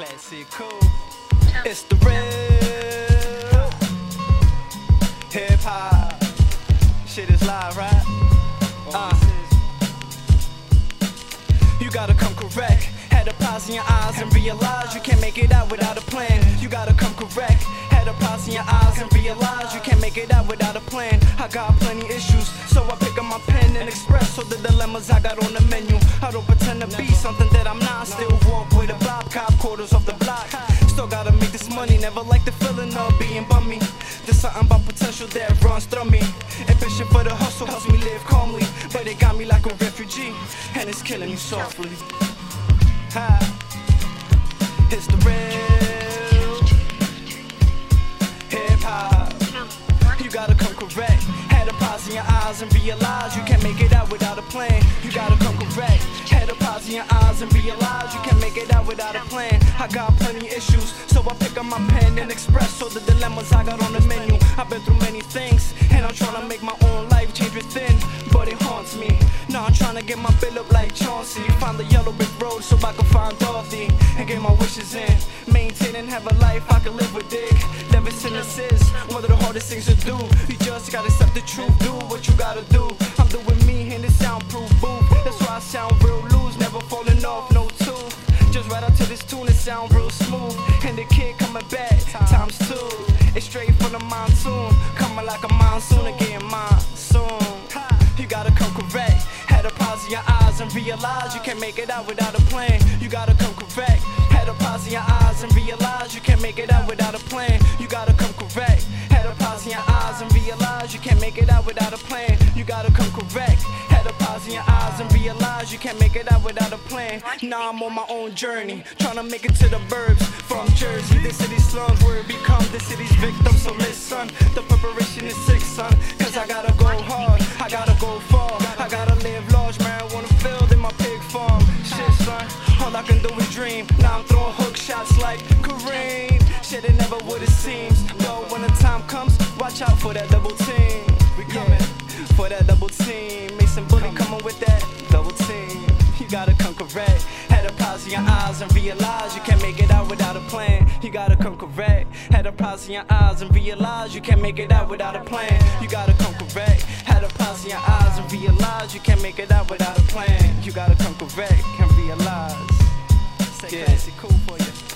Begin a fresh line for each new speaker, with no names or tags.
Classic cool. It's the real hip hop. Shit is live, right? Uh. You gotta come correct. Had a pause in your eyes and realize you can't make it out without a plan. You gotta come correct. Had a pause in your eyes and realize you can't make it out without a plan. I got plenty issues, so I pick up my pen and express all the dilemmas I got on the menu. I don't pretend to be something that I'm not. Still off the block. Still gotta make this money, never like the feeling of being bummy. There's something about potential that runs through me. Ambition for the hustle helps me live calmly, but it got me like a refugee, and it's killing me softly. Ha. It's the real hip hop. You gotta come correct. Had a pause in your eyes and realize you can't make it out without a plan. You gotta come correct. Had a pause in your eyes and realize you can't make it out without a plan. I got plenty issues, so I pick up my pen and express all the dilemmas I got on the menu. I've been through many things, and I'm trying to make my own life change within, but it haunts me. Now I'm trying to get my bill up like Chauncey. Find the yellow brick road so I can find Dorothy and get my wishes in. Maintain and have a life I can live with. Never since is one of the hardest things to do. You just gotta the truth, do what you gotta do. I'm doing me in this soundproof booth. That's why I sound real loose, never falling off, no tooth. Just right out to this tune, it sound real smooth. And the kid coming back, times two. It's straight from the monsoon, coming like a monsoon again, monsoon. You gotta come correct. Had a pause in your eyes and realize you can't make it out without a plan. You gotta come correct. Had a pause in your eyes and realize you can't make it out without a plan. You you can't make it out without a plan. You gotta come correct. Had a pause in your eyes and realize you can't make it out without a plan. Now I'm on my own journey, trying to make it to the burbs from Jersey. The city slums where it become the city's victim. So listen, the preparation is sick, son. Cause I gotta go hard, I gotta go far. I gotta live large, marijuana filled in my pig farm. Shit, son, all I can do is dream. Now I'm throwing hook shots like Kareem. Shit, it never would it seems. But when the time comes, watch out for that double team. We coming for that double team. Mason Bully coming with that double team. You gotta come correct. Had a pause in your eyes and realize you can't make it out without a plan. You gotta come correct. Had a pause in your eyes and realize you can't make it out without a plan. You gotta come correct. Had a pause in your eyes and realize you can't make it out without a plan. You gotta come correct and realize. Say
Yeah.
Classic Cool for you.